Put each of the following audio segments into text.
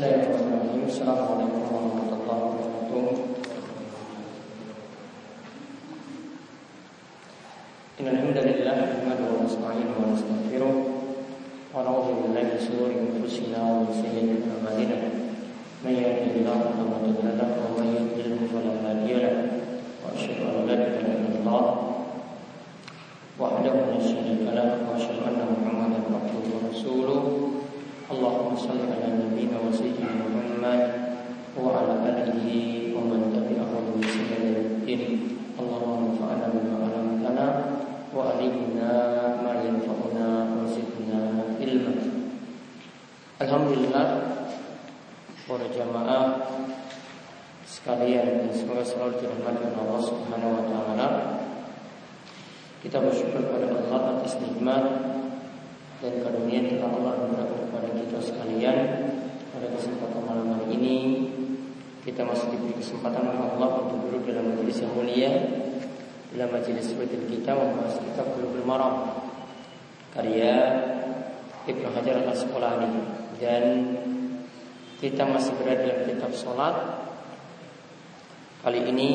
Bismillahirrahmanirrahim. Assalamualaikum warahmatullahi wabarakatuh. Innal hamdalillah nahmaduhu wa nasta'inuhu wa nastaghfiruh wa na'udzu billahi min shururi anfusina wa min sayyiati a'malina. Man yahdihillahu fala mudilla lahu wa man yudlil fala hadiya lahu. Wa asyhadu an la ilaha illallah syarika lahu wa asyhadu anna Muhammadan abduhu wa rasuluh. اللهم صل على نبينا وسيدنا محمد وعلى اله ومن تبعهم بإحسان الى الدين اللهم انفعنا بما علمتنا وعلمنا ما ينفعنا وزدنا علما Alhamdulillah para jamaah sekalian dan semoga selalu dirahmati oleh Allah Subhanahu wa taala. Kita bersyukur kepada Allah atas nikmat dan karunia yang telah Allah berikan kepada kita sekalian pada kesempatan malam hari ini kita masih diberi kesempatan oleh Allah untuk duduk dalam majelis yang mulia dalam majelis seperti kita membahas kitab Bulughul Maram karya Ibnu Hajar al Asqalani dan kita masih berada dalam kitab sholat Kali ini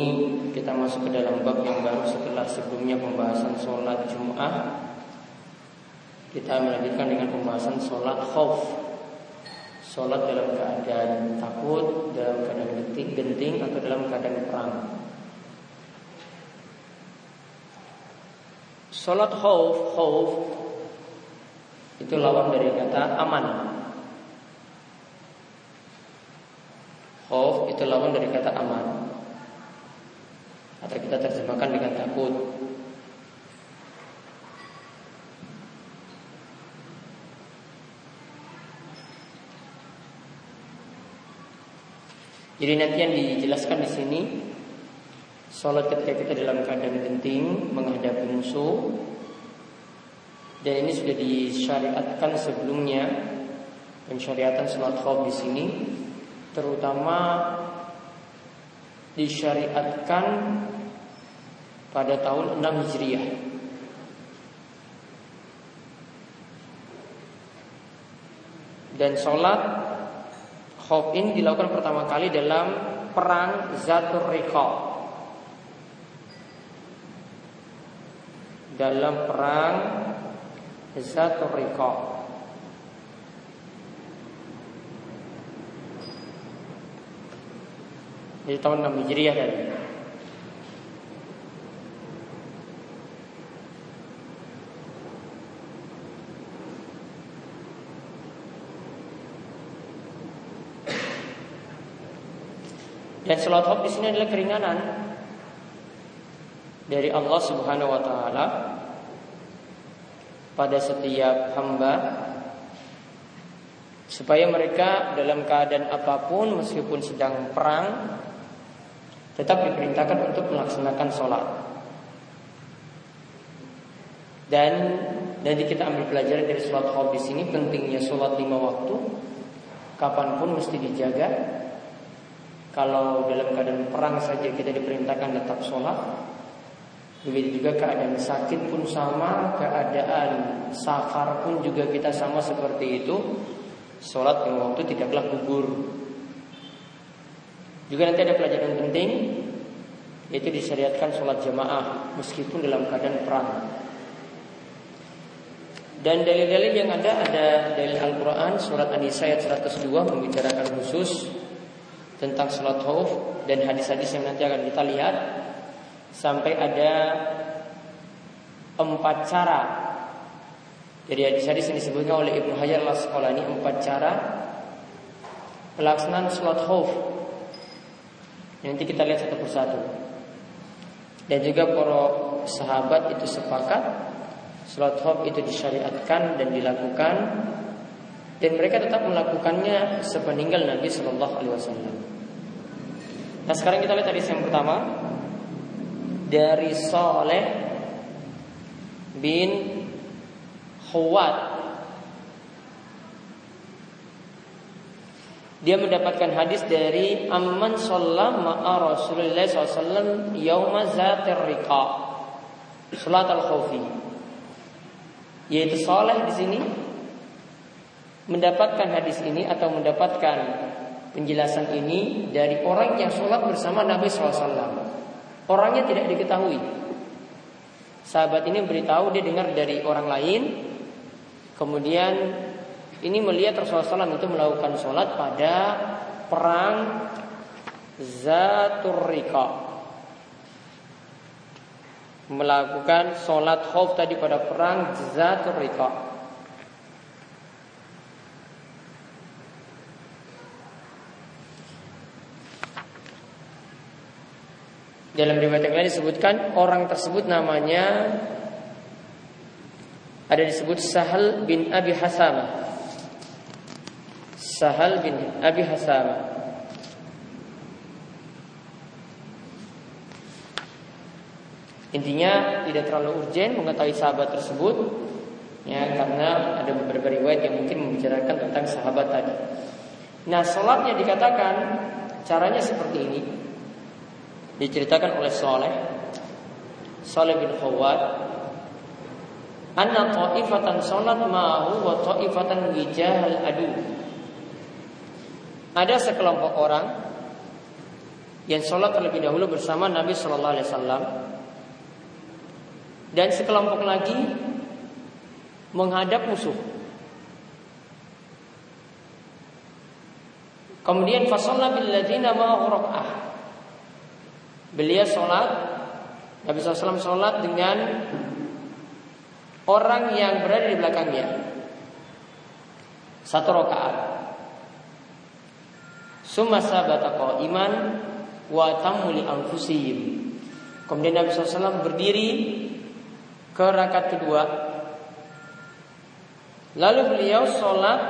kita masuk ke dalam bab yang baru setelah sebelumnya pembahasan sholat Jum'ah. Kita melanjutkan dengan pembahasan sholat khauf Sholat dalam keadaan takut, dalam keadaan genting, genting atau dalam keadaan perang. Sholat khauf, khauf Itu lawan dari kata aman. Khauf itu lawan dari kata aman. Atau kita terjemahkan dengan takut Jadi nanti yang dijelaskan di sini Sholat ketika kita dalam keadaan genting Menghadapi musuh Dan ini sudah disyariatkan sebelumnya Pensyariatan sholat khawf di sini Terutama Disyariatkan Pada tahun 6 Hijriah. Dan sholat Khawf ini dilakukan pertama kali dalam perang Zatur Riqa. Dalam perang Zatur Riqa. Di tahun 6 Hijriah tadi. Dan sholat khawf di sini adalah keringanan dari Allah Subhanahu wa taala pada setiap hamba supaya mereka dalam keadaan apa pun meskipun sedang perang tetap diperintahkan untuk melaksanakan sholat. Dan nanti kita ambil pelajaran dari sholat khawf di sini pentingnya sholat lima waktu kapan pun mesti dijaga kalau dalam keadaan perang saja kita diperintahkan tetap sholat Begitu juga keadaan sakit pun sama Keadaan safar pun juga kita sama seperti itu. Sholat yang waktu tidaklah gugur. Juga nanti ada pelajaran penting Yaitu disyariatkan sholat jamaah Meskipun dalam keadaan perang. Dan dalil-dalil yang ada ada dalil Al-Quran surat An-Nisa ayat 102 membicarakan khusus tentang sholat khauf dan hadis-hadis yang nanti akan kita lihat sampai ada empat cara. Jadi hadis-hadis yang disebutkan oleh Ibnu Hajar al Asqalani empat cara pelaksanaan sholat khauf. Nanti kita lihat satu persatu. Dan juga para sahabat itu sepakat sholat khauf itu disyariatkan dan dilakukan dan mereka tetap melakukannya sepeninggal Nabi Shallallahu Alaihi Wasallam. Nah sekarang kita lihat hadis yang pertama dari Saleh bin Khuwat. Dia mendapatkan hadis dari Amman Sallam ma'a Rasulullah SAW Yawma Zatir Riqa Salat al-Khawfi Yaitu Saleh di sini mendapatkan hadis ini atau mendapatkan penjelasan ini dari orang yang sholat bersama Nabi SAW. Orangnya tidak diketahui. Sahabat ini beritahu dia dengar dari orang lain. Kemudian ini melihat Rasulullah SAW itu melakukan sholat pada perang Zatur Melakukan sholat khauf tadi pada perang Zatur Dalam riwayat yang lain disebutkan orang tersebut namanya ada disebut Sahal bin Abi Hasama. Sahal bin Abi Hasama. Intinya tidak terlalu urgen mengetahui sahabat tersebut ya karena ada beberapa riwayat yang mungkin membicarakan tentang sahabat tadi. Nah, sholatnya dikatakan caranya seperti ini diceritakan oleh Saleh Saleh bin Khawat anna ta'ifatan salat ma'hu wa ta'ifatan wijahal adu ada sekelompok orang yang sholat terlebih dahulu bersama Nabi Shallallahu Alaihi Wasallam dan sekelompok lagi menghadap musuh. Kemudian fasolla bil ladina ma'ahu Beliau sholat Nabi SAW sholat dengan Orang yang berada di belakangnya. Satu rakaat. Summa sabata iman Wa tamuli anfusihim. Kemudian Nabi SAW berdiri Ke rakaat kedua. Lalu beliau sholat.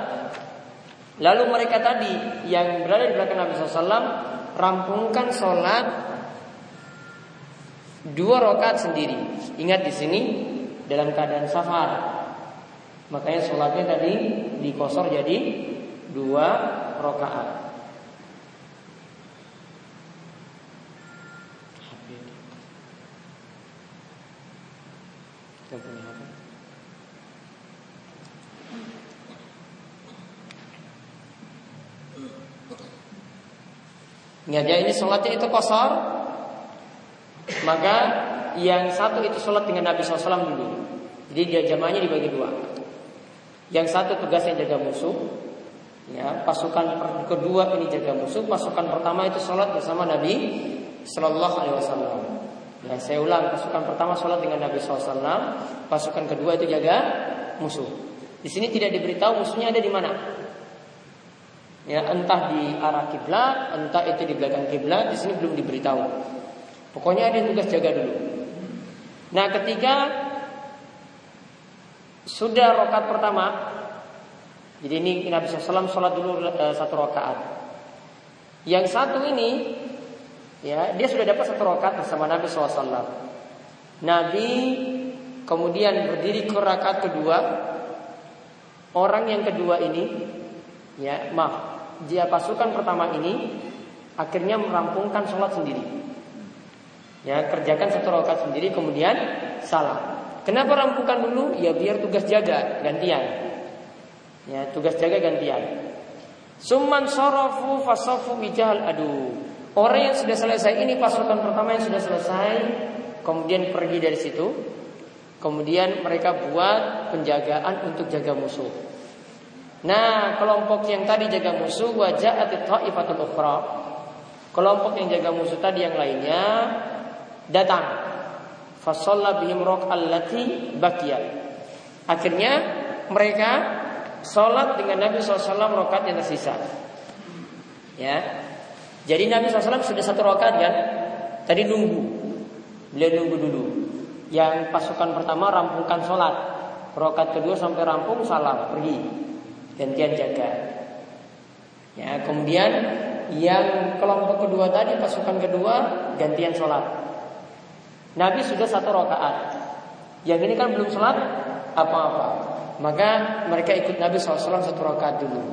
Lalu mereka tadi Yang berada di belakang Nabi SAW Rampungkan sholat dua rakaat sendiri. Ingat di sini dalam keadaan safar. Makanya sholatnya tadi dikosor jadi dua rakaat. Ingat ya ini sholatnya itu kosor maka yang satu itu sholat dengan Nabi SAW dulu. Jadi dia jamaahnya dibagi dua. Yang satu tugasnya jaga musuh. Ya, pasukan kedua ini jaga musuh. Pasukan pertama itu sholat bersama Nabi Shallallahu Alaihi Wasallam. Ya, saya ulang, pasukan pertama sholat dengan Nabi SAW, pasukan kedua itu jaga musuh. Di sini tidak diberitahu musuhnya ada di mana. Ya, entah di arah kiblat, entah itu di belakang kiblat, di sini belum diberitahu. Pokoknya ada tugas jaga dulu. Nah ketika sudah rokat pertama, jadi ini Nabi SAW sholat dulu uh, satu rokaat. Yang satu ini, ya dia sudah dapat satu rokat bersama Nabi SAW. Nabi kemudian berdiri ke rakaat kedua. Orang yang kedua ini, ya maaf, dia pasukan pertama ini akhirnya merampungkan sholat sendiri. Ya, kerjakan satu rakaat sendiri kemudian salam. Kenapa rampungkan dulu? Ya biar tugas jaga gantian. Ya, tugas jaga gantian. Summan sorofu fasofu wijal adu. Orang yang sudah selesai ini pasukan pertama yang sudah selesai, kemudian pergi dari situ. Kemudian mereka buat penjagaan untuk jaga musuh. Nah, kelompok yang tadi jaga musuh wajah atau ta'ifatul. Kelompok yang jaga musuh tadi yang lainnya datang. Fasalla bihim allati bakiyat. Akhirnya mereka sholat dengan Nabi SAW rokat yang tersisa. Ya, jadi Nabi SAW sudah satu rokat kan? Tadi nunggu, beliau nunggu dulu. Yang pasukan pertama rampungkan sholat, rokat kedua sampai rampung salam pergi, gantian jaga. Ya, kemudian yang kelompok kedua tadi pasukan kedua gantian sholat. Nabi sudah satu rakaat. Yang ini kan belum sholat apa-apa. Maka mereka ikut Nabi SAW satu rakaat dulu.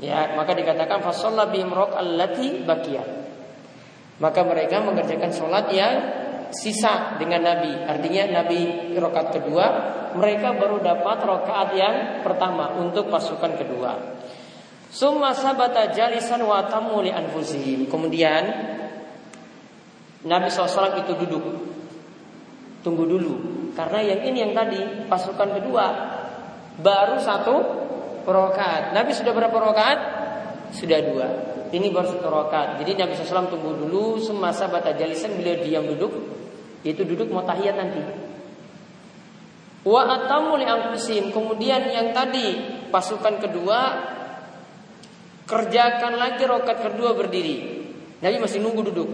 Ya, maka dikatakan fasolla bihim allati bakiyah. Maka mereka mengerjakan sholat yang sisa dengan Nabi. Artinya Nabi rakaat kedua, mereka baru dapat rakaat yang pertama untuk pasukan kedua. Summa sabata jalisan wa tamu anfusihim. Kemudian Nabi SAW itu duduk. Tunggu dulu. Karena yang ini yang tadi pasukan kedua baru satu rokaat. Nabi sudah berapa rokaat? Sudah dua. Ini baru satu rokaat. Jadi Nabi SAW tunggu dulu. Semasa bata jalisan beliau diam duduk. Itu duduk mau tahiyat nanti. Wa atamu li. Kemudian yang tadi pasukan kedua Kerjakan lagi rokat kedua berdiri. Nabi masih nunggu duduk.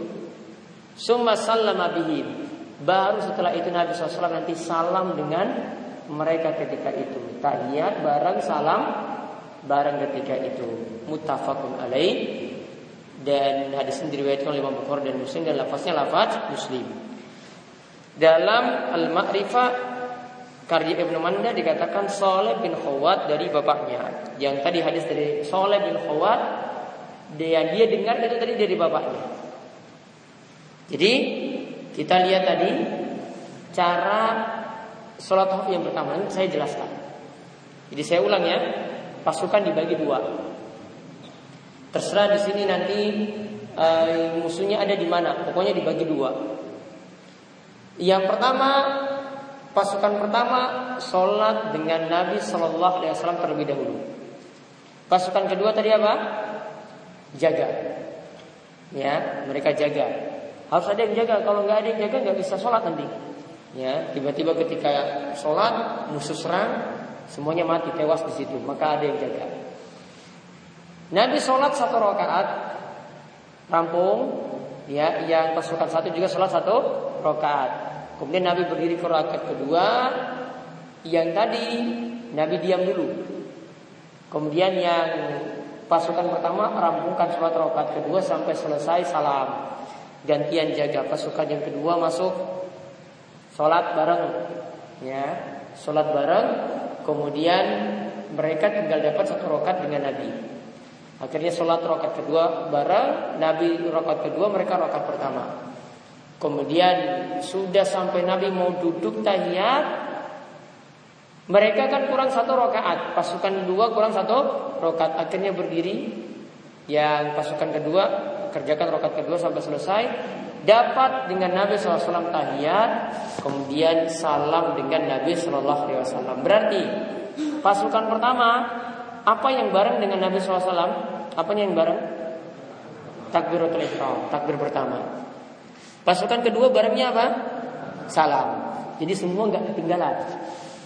Summa sallama bihim. Baru setelah itu Nabi SAW nanti salam dengan mereka ketika itu. Tahiyat bareng salam bareng ketika itu. Muttafaqun alaih. Dan hadis ini diriwayatkan oleh Imam dan Muslim dan lafaznya lafaz Muslim. Dalam Al-Ma'rifah Karya Ibnu Manda dikatakan Soleh bin Khawat dari bapaknya. Yang tadi hadis dari Soleh bin Khawat dia dia dengar itu tadi dari bapaknya. Jadi kita lihat tadi cara sholat khawf yang pertama ini saya jelaskan. Jadi saya ulang ya, pasukan dibagi dua. Terserah di sini nanti uh, musuhnya ada di mana, pokoknya dibagi dua. Yang pertama Pasukan pertama sholat dengan Nabi Shallallahu Alaihi Wasallam terlebih dahulu. Pasukan kedua tadi apa? Jaga. Ya, mereka jaga. Harus ada yang jaga. Kalau nggak ada yang jaga nggak bisa sholat nanti. Ya, tiba-tiba ketika sholat musuh serang, semuanya mati tewas di situ. Maka ada yang jaga. Nabi sholat satu rakaat, rampung. Ya, yang pasukan satu juga sholat satu rakaat. Kemudian Nabi berdiri ke rakaat kedua. Yang tadi Nabi diam dulu. Kemudian yang pasukan pertama rampungkan sholat rakaat kedua sampai selesai salam. Gantian jaga pasukan yang kedua masuk sholat bareng. Ya, sholat bareng. Kemudian mereka tinggal dapat satu rakaat dengan Nabi. Akhirnya sholat rakaat kedua bareng, Nabi rakaat kedua, mereka rakaat pertama. Kemudian sudah sampai Nabi mau duduk tahiyat mereka kan kurang satu rakaat, pasukan dua kurang satu rakaat, akhirnya berdiri. Yang pasukan kedua kerjakan rakaat kedua sampai selesai, dapat dengan Nabi SAW tahiyat, kemudian salam dengan Nabi SAW. Berarti pasukan pertama apa yang bareng dengan Nabi SAW? Apa yang bareng? Takbiratul ihram, takbir pertama. Pasukan kedua barangnya apa? Salam. Jadi semua nggak ketinggalan.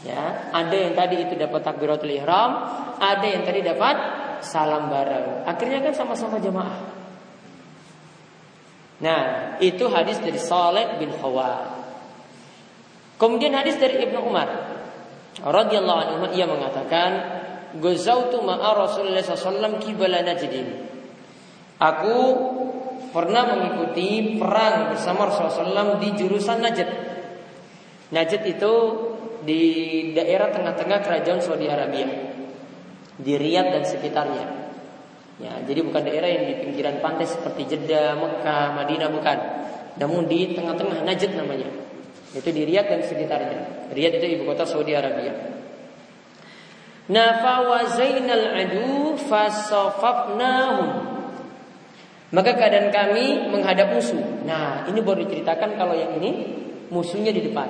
Ya, ada yang tadi itu dapat takbiratul ihram, ada yang tadi dapat salam bareng. Akhirnya kan sama-sama jamaah. Nah, itu hadis dari Saleh bin Khawar. Kemudian hadis dari Ibnu Umar radhiyallahu anhu ia mengatakan, "Ghazautu ma'a Rasulullah sallallahu alaihi Aku pernah mengikuti perang bersama Rasulullah SAW di jurusan Najd. Najd itu di daerah tengah-tengah kerajaan Saudi Arabia, di Riyadh dan sekitarnya. Ya, jadi bukan daerah yang di pinggiran pantai seperti Jeddah, Mekah, Madinah bukan. Namun di tengah-tengah Najd namanya. Itu di Riyadh dan sekitarnya. Riyadh itu ibu kota Saudi Arabia. Nafawazainal adu fasafafnahum maka keadaan kami menghadap musuh. Nah, ini baru diceritakan kalau yang ini musuhnya di depan.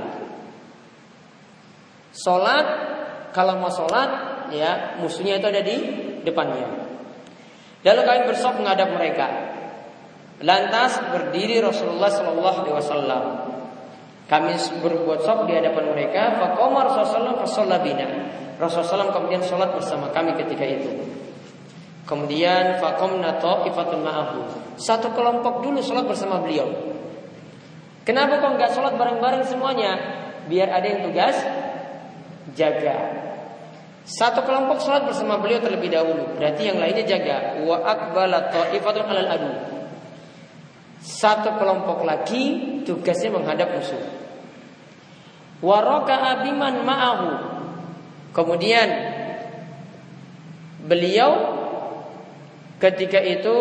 Sholat, kalau mau sholat, ya musuhnya itu ada di depannya. Lalu kami bersop menghadap mereka. Lantas berdiri Rasulullah Shallallahu Alaihi Wasallam. Kami berbuat sop di hadapan mereka. Fakomar Rasulullah Rasulullah bina. Rasulullah kemudian sholat bersama kami ketika itu. Kemudian fakomna ta'ifatun ma'ahu. Satu kelompok dulu sholat bersama beliau. Kenapa kok nggak sholat bareng-bareng semuanya? Biar ada yang tugas jaga. Satu kelompok sholat bersama beliau terlebih dahulu. Berarti yang lainnya jaga. Wa akbala ta'ifatun alal adu. Satu kelompok lagi tugasnya menghadap musuh. Waraka abiman ma'ahu. Kemudian beliau ketika itu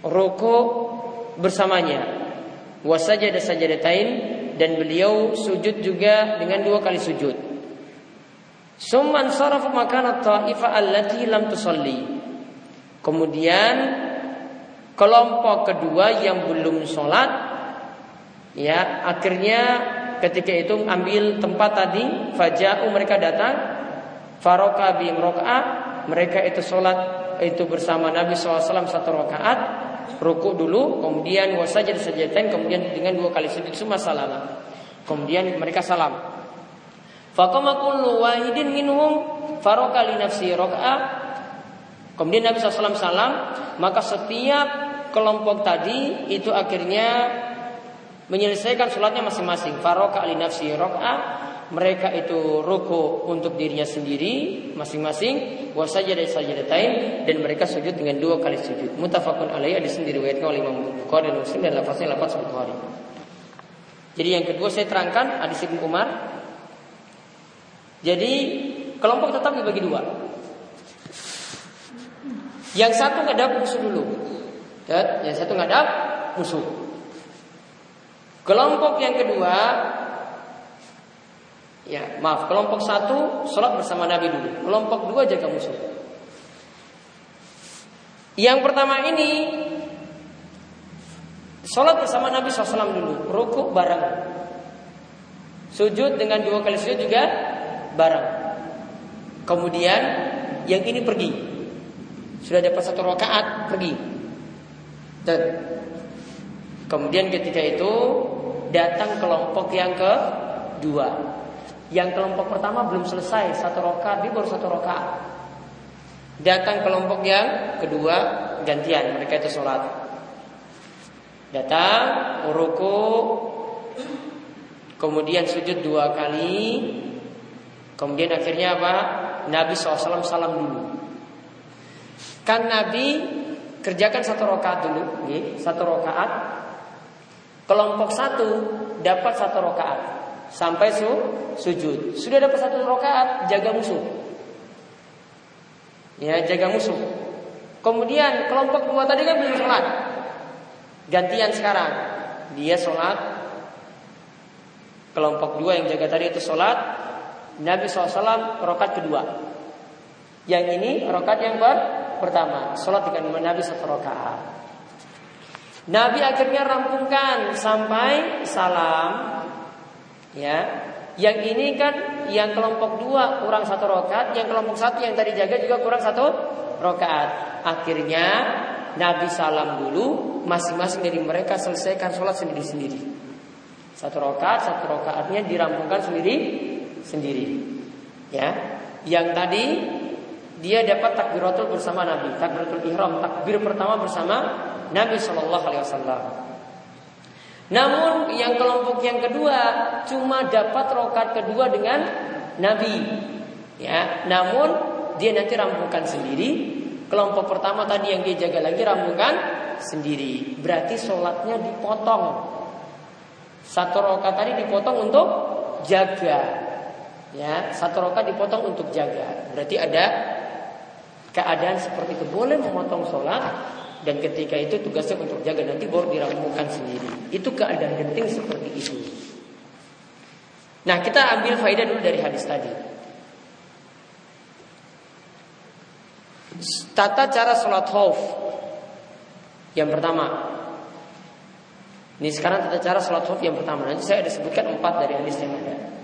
ruku bersamanya wasajada sajadatain dan beliau sujud juga dengan dua kali sujud Summan sarafu makana ta'ifa allati lam tusalli. Kemudian kelompok kedua yang belum sholat ya akhirnya ketika itu ambil tempat tadi faja'u mereka datang faroka bim rokaat mereka itu sholat itu bersama Nabi SAW satu rakaat ruku dulu kemudian wasajid sajatain kemudian dengan dua kali sujud semua salam kemudian mereka salam faqama kullu wahidin minhum faroka li nafsi rokaat Kemudian Nabi SAW salam, maka setiap kelompok tadi itu akhirnya menyelesaikan sholatnya masing-masing. Faroka ali nafsi roka mereka itu ruku untuk dirinya sendiri masing-masing. Wasaja dari sajadatain. Dan mereka sujud dengan dua kali sujud. Mutafakun alaih. Ada sendiri riwayatkan oleh Imam Bukhari dan Muslim dan lafaznya lafaz Bukhari. Jadi yang kedua saya terangkan hadis Ibnu Umar jadi kelompok tetap dibagi dua yang satu ngadap musuh dulu dan yang satu ngadap musuh Kelompok yang kedua Ya, maaf, kelompok satu sholat bersama Nabi dulu. Kelompok dua jaga musuh. Yang pertama ini sholat bersama Nabi SAW dulu, ruku bareng. Sujud dengan dua kali sujud juga bareng. Kemudian yang ini pergi. Sudah dapat satu rakaat pergi. Dan kemudian ketika itu datang kelompok yang kedua. Yang kelompok pertama belum selesai satu rokaat, dia baru satu rokaat. Datang kelompok yang kedua gantian, mereka itu sholat. Datang, uruku, kemudian sujud dua kali, kemudian akhirnya apa? Nabi SAW salam dulu. Kan Nabi kerjakan satu rokaat dulu, satu rokaat, Kelompok satu dapat satu rokaat sampai su sujud. Sudah dapat satu rokaat, jaga musuh. Ya, jaga musuh. Kemudian kelompok dua tadi kan belum sholat. Gantian sekarang. Dia sholat. Kelompok dua yang jaga tadi itu sholat. Nabi SAW rokat kedua. Yang ini rokat yang pertama. Sholat dengan Nabi satu rokaat. Nabi akhirnya rampungkan sampai salam. Ya, yang ini kan yang kelompok dua kurang satu rokat, yang kelompok satu yang tadi jaga juga kurang satu rokat. Akhirnya Nabi salam dulu, masing-masing dari mereka selesaikan sholat sendiri-sendiri. Satu rokat, satu rokaatnya dirampungkan sendiri sendiri. Ya, yang tadi dia dapat takbiratul bersama Nabi, takbiratul ihram, takbir pertama bersama Nabi Shallallahu Alaihi Wasallam. Namun yang kelompok yang kedua cuma dapat rokat kedua dengan Nabi. Ya, namun dia nanti rampungkan sendiri. Kelompok pertama tadi yang dia jaga lagi rampungkan sendiri. Berarti sholatnya dipotong. Satu rokat tadi dipotong untuk jaga. Ya, satu rokat dipotong untuk jaga. Berarti ada keadaan seperti itu boleh memotong sholat dan ketika itu tugasnya untuk jaga nanti baru dirampungkan sendiri. Itu keadaan genting seperti itu. Nah kita ambil faedah dulu dari hadis tadi. Tata cara sholat khauf Yang pertama Ini sekarang tata cara sholat khauf yang pertama Nanti saya ada sebutkan empat dari hadis yang ada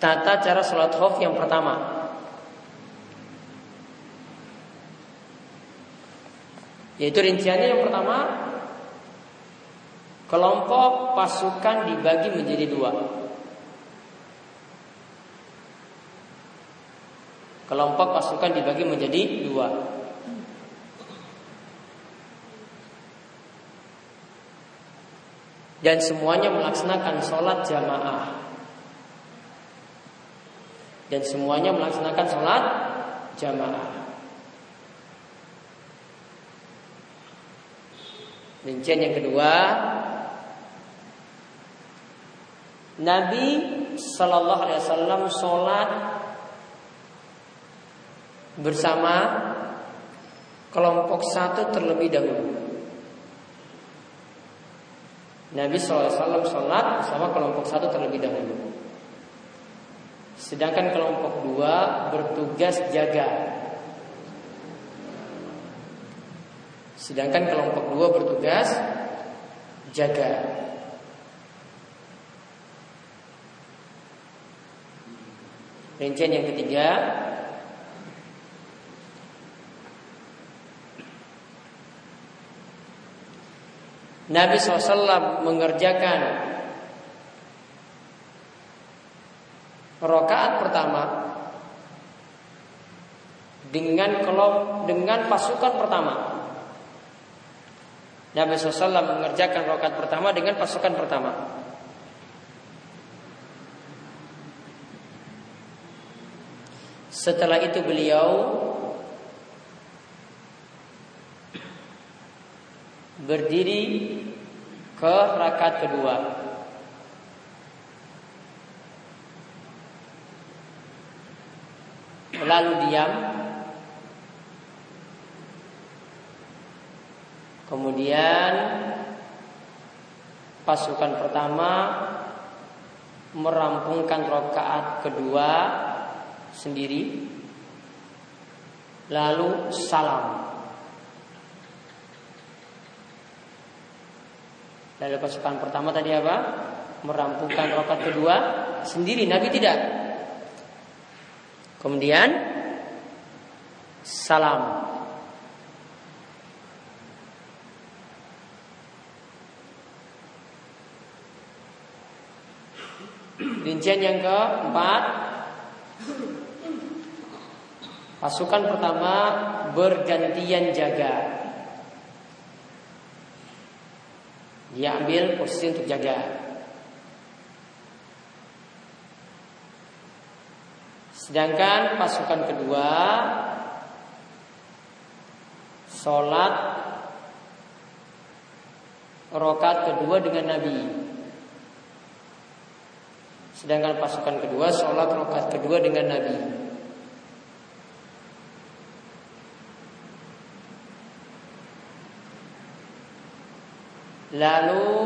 Tata cara sholat khauf yang pertama. Yaitu rinciannya yang pertama Kelompok pasukan dibagi menjadi dua. Kelompok pasukan dibagi menjadi dua. Dan semuanya melaksanakan sholat jamaah Dan semuanya melaksanakan sholat jamaah Rincian yang kedua, Nabi Shallallahu Alaihi Wasallam sholat bersama kelompok satu terlebih dahulu. Nabi SAW sholat bersama kelompok satu terlebih dahulu. Sedangkan kelompok dua bertugas jaga. Sedangkan kelompok dua bertugas jaga. Rincian yang ketiga Nabi SAW mengerjakan rokaat pertama dengan kelom dengan pasukan pertama. Nabi SAW mengerjakan rokaat pertama dengan pasukan pertama. Setelah itu beliau berdiri ke rakaat kedua. Lalu diam. Kemudian pasukan pertama merampungkan rakaat kedua sendiri lalu salam Lalu pasukan pertama tadi apa? Merampungkan rokat kedua sendiri. Nabi tidak. Kemudian salam. Rincian yang keempat Pasukan pertama bergantian jaga Dia ambil posisi untuk jaga. Sedangkan pasukan kedua sholat rokat kedua dengan Nabi. Sedangkan pasukan kedua sholat rokat kedua dengan Nabi. Lalu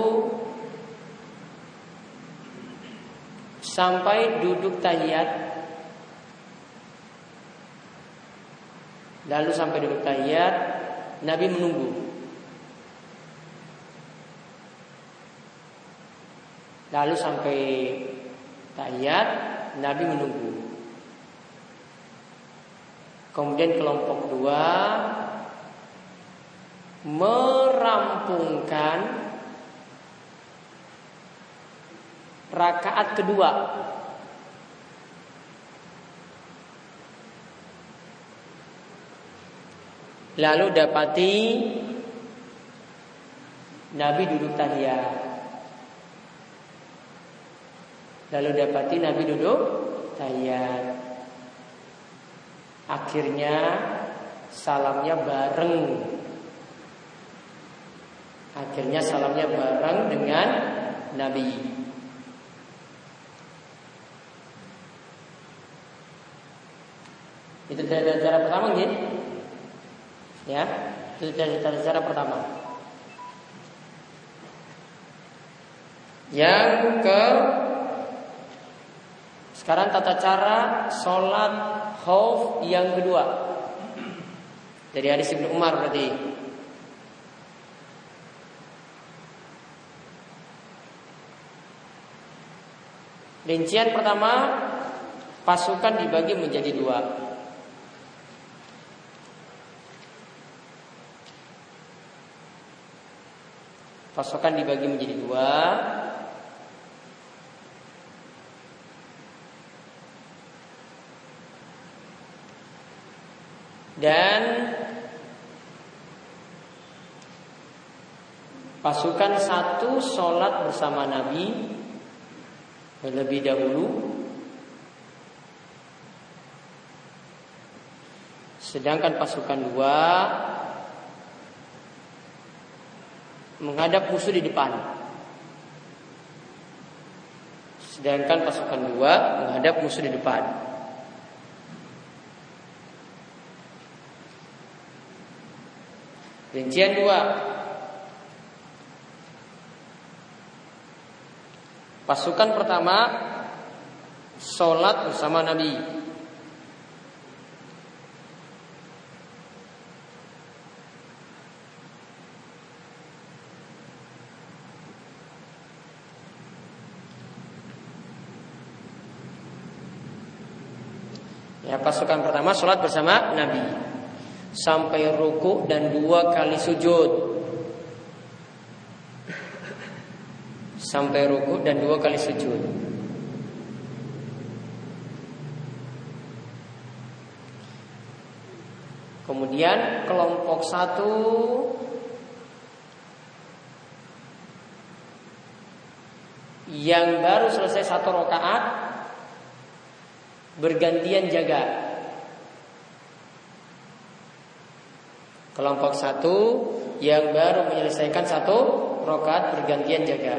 sampai duduk tahiyat Lalu sampai duduk tahiyat Nabi menunggu. Lalu sampai tahiyat Nabi menunggu. Kemudian kelompok dua merampungkan rakaat kedua lalu dapati Nabi duduk tahiyat lalu dapati Nabi duduk tahiyat akhirnya salamnya bareng Akhirnya salamnya bareng dengan Nabi. Itu cara, cara pertama gitu. Ya, itu cara, cara, cara pertama. Yang ke sekarang tata cara sholat khauf yang kedua. Dari hadis Ibnu Umar berarti Rincian pertama pasukan dibagi menjadi dua. Pasukan dibagi menjadi dua. Dan pasukan satu sholat bersama Nabi terlebih dahulu sedangkan pasukan dua menghadap musuh di depan. Sedangkan pasukan dua menghadap musuh di depan. Rincian dua. Pasukan pertama sholat bersama Nabi. Ya, pasukan pertama sholat bersama Nabi sampai ruku dan dua kali sujud. sampai ruku dan dua kali sujud. Kemudian kelompok satu yang baru selesai satu rakaat bergantian jaga. Kelompok satu yang baru menyelesaikan satu rakaat bergantian jaga.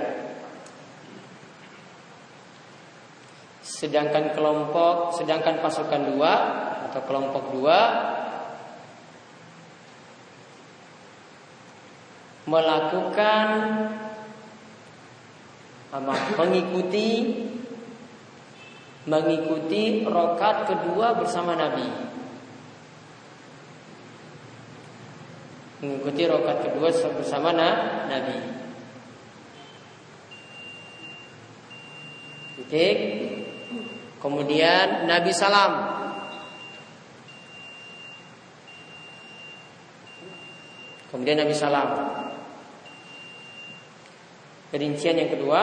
Sedangkan kelompok, sedangkan pasukan dua atau kelompok dua melakukan mengikuti mengikuti rokat kedua bersama Nabi. Mengikuti rokat kedua bersama Nabi. Titik. Kemudian Nabi salam. Kemudian Nabi salam. Perincian yang kedua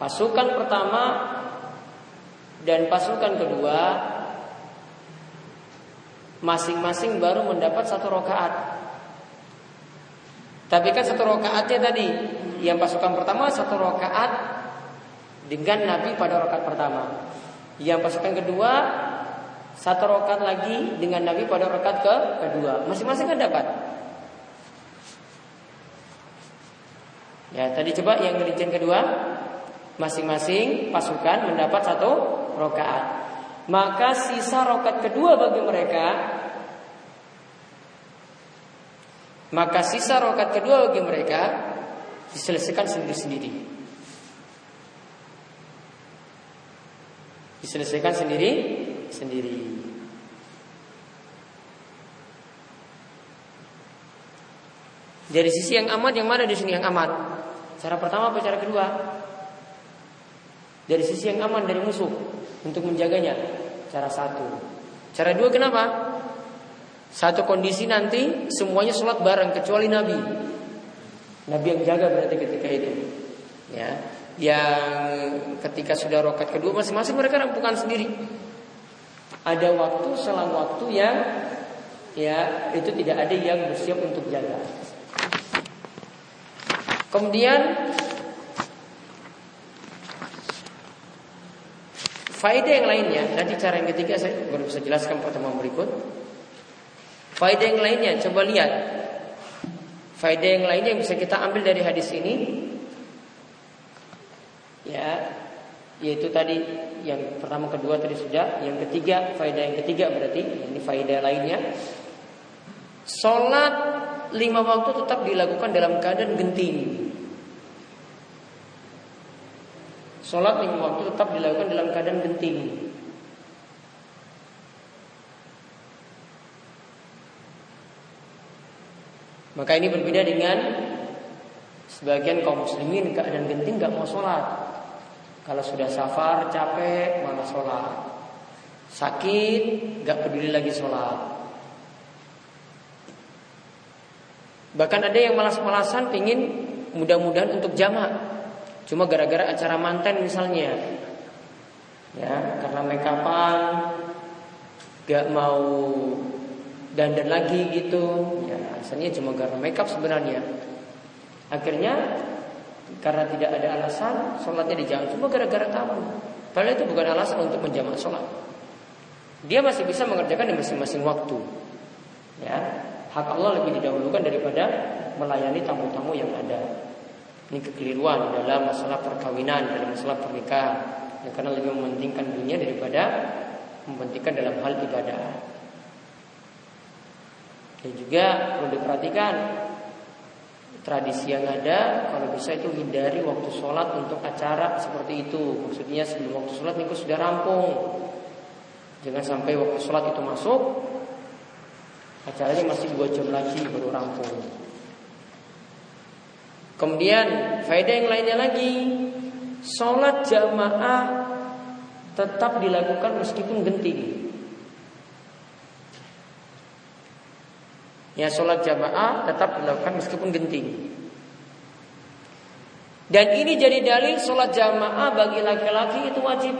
Pasukan pertama dan pasukan kedua masing-masing baru mendapat satu rokaat. Tapi kan satu rokaatnya tadi yang pasukan pertama satu rakaat dengan Nabi pada rakaat pertama. Yang pasukan kedua satu rakaat lagi dengan Nabi pada rakaat ke kedua. Masing-masing kan dapat. Ya, tadi coba yang rincian kedua masing-masing pasukan mendapat satu rakaat. Maka sisa rakaat kedua bagi mereka maka sisa rokat kedua bagi mereka diselesaikan sendiri-sendiri. Diselesaikan sendiri sendiri. Dari sisi yang aman yang mana di sini yang aman? Cara pertama apa cara kedua? Dari sisi yang aman dari musuh untuk menjaganya. Cara satu. Cara dua kenapa? Satu kondisi nanti semuanya sholat bareng kecuali Nabi. Nabi yang jaga berarti ketika itu. Ya, yang ketika sudah rokat kedua masing-masing mereka rampukan sendiri. Ada waktu selang waktu yang ya itu tidak ada yang bersiap untuk jaga. Kemudian faedah yang lainnya nanti cara yang ketiga saya baru bisa jelaskan pertemuan berikut. Faedah yang lainnya coba lihat. Faedah yang lainnya yang bisa kita ambil dari hadis ini ya yaitu tadi yang pertama kedua tadi sudah yang ketiga faedah yang ketiga berarti ini faedah lainnya. Sholat lima waktu tetap dilakukan dalam keadaan genting sholat lima waktu tetap dilakukan dalam keadaan genting Maka ini berbeda dengan sebagian kaum muslimin keadaan genting nggak mau sholat. Kalau sudah safar capek malah sholat. Sakit nggak peduli lagi sholat. Bahkan ada yang malas-malasan pingin mudah-mudahan untuk jamak. Cuma gara-gara acara manten misalnya. Ya, karena make upan gak mau dandan lagi gitu. Ya, alasannya cuma karena makeup sebenarnya. Akhirnya karena tidak ada alasan sholatnya dijamak cuma gara-gara tamu. Padahal itu bukan alasan untuk menjamak sholat. Dia masih bisa mengerjakan di masing-masing waktu. Ya, hak Allah lebih didahulukan daripada melayani tamu-tamu yang ada. Ini kekeliruan dalam masalah perkawinan, dalam masalah pernikahan. Ya, karena lebih mementingkan dunia daripada mementingkan dalam hal ibadah. Dan juga perlu diperhatikan tradisi yang ada kalau bisa itu hindari waktu sholat untuk acara seperti itu maksudnya sebelum waktu sholat niku sudah rampung jangan sampai waktu sholat itu masuk acaranya masih dua jam lagi baru rampung kemudian faedah yang lainnya lagi sholat jamaah tetap dilakukan meskipun genting Ya sholat jamaah tetap dilakukan meskipun genting. Dan ini jadi dalil sholat jamaah bagi laki-laki itu wajib.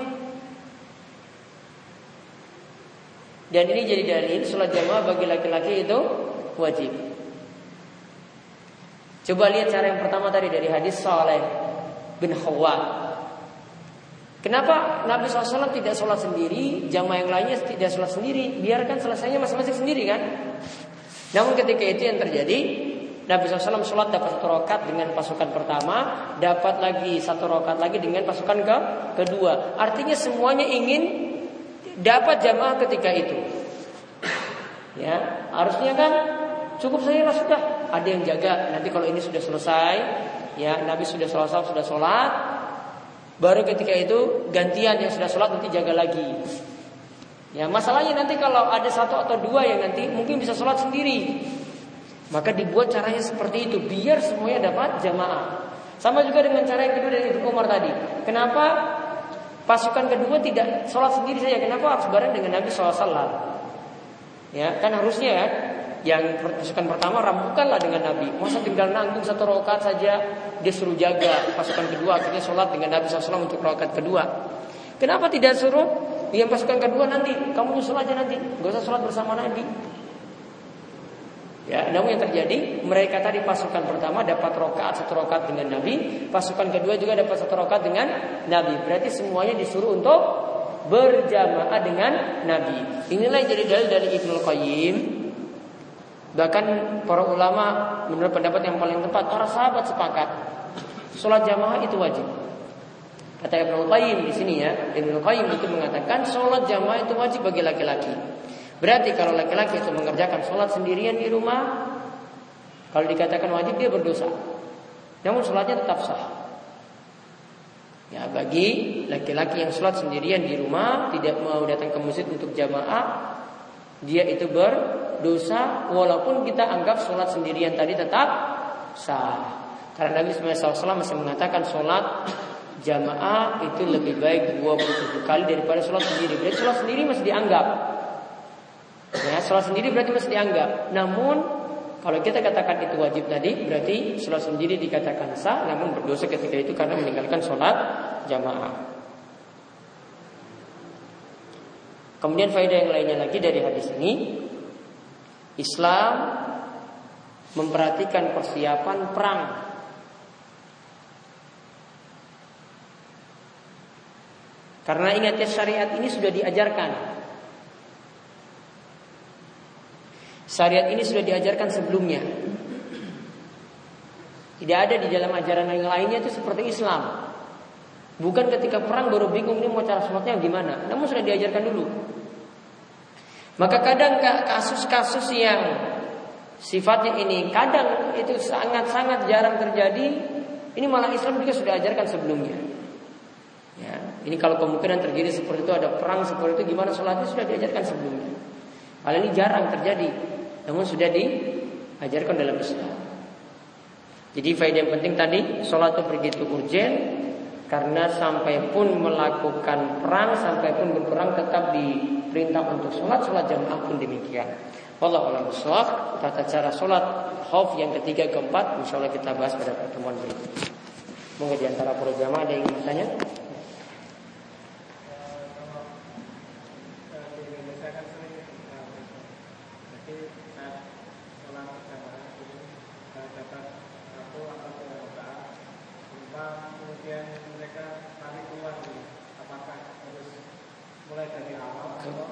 Dan ini jadi dalil sholat jamaah bagi laki-laki itu wajib. Coba lihat cara yang pertama tadi dari hadis Saleh bin Hawa. Kenapa Nabi SAW tidak sholat sendiri, jamaah yang lainnya tidak sholat sendiri? Biarkan selesainya masing-masing sendiri kan? Namun ketika itu yang terjadi Nabi SAW sholat dapat satu rokat dengan pasukan pertama Dapat lagi satu rokat lagi dengan pasukan ke kedua Artinya semuanya ingin dapat jamaah ketika itu Ya, harusnya kan cukup saja lah sudah. Ada yang jaga. Nanti kalau ini sudah selesai, ya Nabi sudah selesai sudah sholat, baru ketika itu gantian yang sudah sholat nanti jaga lagi. Ya masalahnya nanti kalau ada satu atau dua yang nanti mungkin bisa sholat sendiri. Maka dibuat caranya seperti itu biar semuanya dapat jamaah. Sama juga dengan cara yang kedua dari Ibnu Umar tadi. Kenapa pasukan kedua tidak sholat sendiri saja? Kenapa harus bareng dengan Nabi SAW? Ya kan harusnya ya. Yang pasukan pertama rambukanlah dengan Nabi. Masa tinggal nanggung satu rokat saja dia suruh jaga pasukan kedua akhirnya sholat dengan Nabi SAW untuk rokat kedua. Kenapa tidak suruh yang pasukan kedua nanti kamu nyusul aja nanti, gak usah sholat bersama Nabi. Ya, namun yang terjadi mereka tadi pasukan pertama dapat rokaat satu rokaat dengan Nabi, pasukan kedua juga dapat satu rokaat dengan Nabi. Berarti semuanya disuruh untuk berjamaah dengan Nabi. Inilah yang jadi dalil dari Ibnu Qayyim. Bahkan para ulama menurut pendapat yang paling tepat, para sahabat sepakat sholat jamaah itu wajib. Kata Ibnu Qayyim di sini ya, Ibnu Qayyim itu mengatakan sholat jamaah itu wajib bagi laki-laki. Berarti kalau laki-laki itu mengerjakan sholat sendirian di rumah, kalau dikatakan wajib dia berdosa. Namun sholatnya tetap sah. Ya bagi laki-laki yang sholat sendirian di rumah tidak mau datang ke masjid untuk jamaah, dia itu berdosa walaupun kita anggap sholat sendirian tadi tetap sah. Karena Nabi SAW masih mengatakan sholat jamaah itu lebih baik 27 kali daripada sholat sendiri. Berarti sholat sendiri masih dianggap. Ya, sholat sendiri berarti masih dianggap. Namun kalau kita katakan itu wajib tadi, berarti sholat sendiri dikatakan sah, namun berdosa ketika itu karena meninggalkan sholat jamaah. Kemudian faedah yang lainnya lagi dari hadis ini, Islam memperhatikan persiapan perang Karena ingat ya syariat ini sudah diajarkan. Syariat ini sudah diajarkan sebelumnya. Tidak ada di dalam ajaran yang lainnya itu seperti Islam. Bukan ketika perang baru bingung ini mau cara sholatnya gimana. Namun sudah diajarkan dulu. Maka kadang kasus-kasus yang sifatnya ini kadang itu sangat-sangat jarang terjadi. Ini malah Islam juga sudah ajarkan sebelumnya. Ya, ini kalau kemungkinan terjadi seperti itu ada perang seperti itu gimana sholatnya sudah diajarkan sebelumnya. Hal ini jarang terjadi, namun sudah diajarkan dalam Islam. Jadi faedah yang penting tadi sholat itu begitu urgen karena sampai pun melakukan perang, sampai pun berperang tetap diperintah untuk sholat, sholat jamaah pun demikian. Wallahu a'lam Tata cara sholat khauf yang ketiga keempat, insya Allah kita bahas pada pertemuan berikutnya. Mungkin di antara para jamaah ada yang ingin bertanya?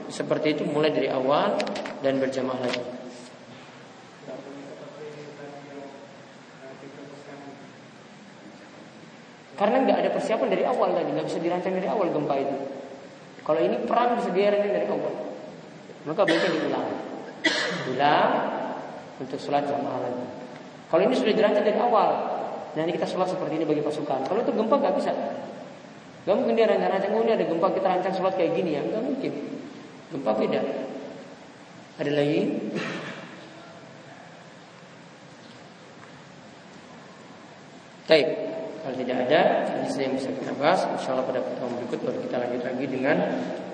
Seperti itu mulai dari awal dan berjamaah lagi. Karena nggak ada persiapan dari awal tadi, nggak bisa dirancang dari awal gempa itu. Kalau ini perang bisa dirancang dari awal, maka baiknya diulang, ulang untuk sholat jamaah lagi. Kalau ini sudah dirancang dari awal, ini kita sholat seperti ini bagi pasukan. Kalau itu gempa nggak bisa. Gak mungkin dia rancang-rancang, oh ini ada gempa kita rancang sholat kayak gini ya, nggak mungkin. Gempa beda. Ada lagi? Baik, kalau tidak ada, ini saya yang bisa kita bahas. Insya Allah pada pertemuan berikut baru kita lanjut lagi dengan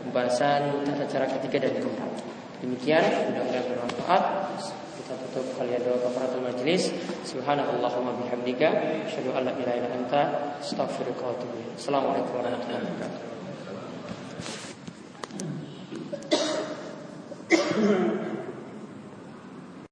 pembahasan tata cara ketiga dan keempat. Demikian, mudah-mudahan bermanfaat. Kita tutup kalian doa kafaratul majelis. Subhanallahumma bihamdika, asyhadu an la ilaha illa anta, astaghfiruka wa atubu Assalamualaikum warahmatullahi wabarakatuh.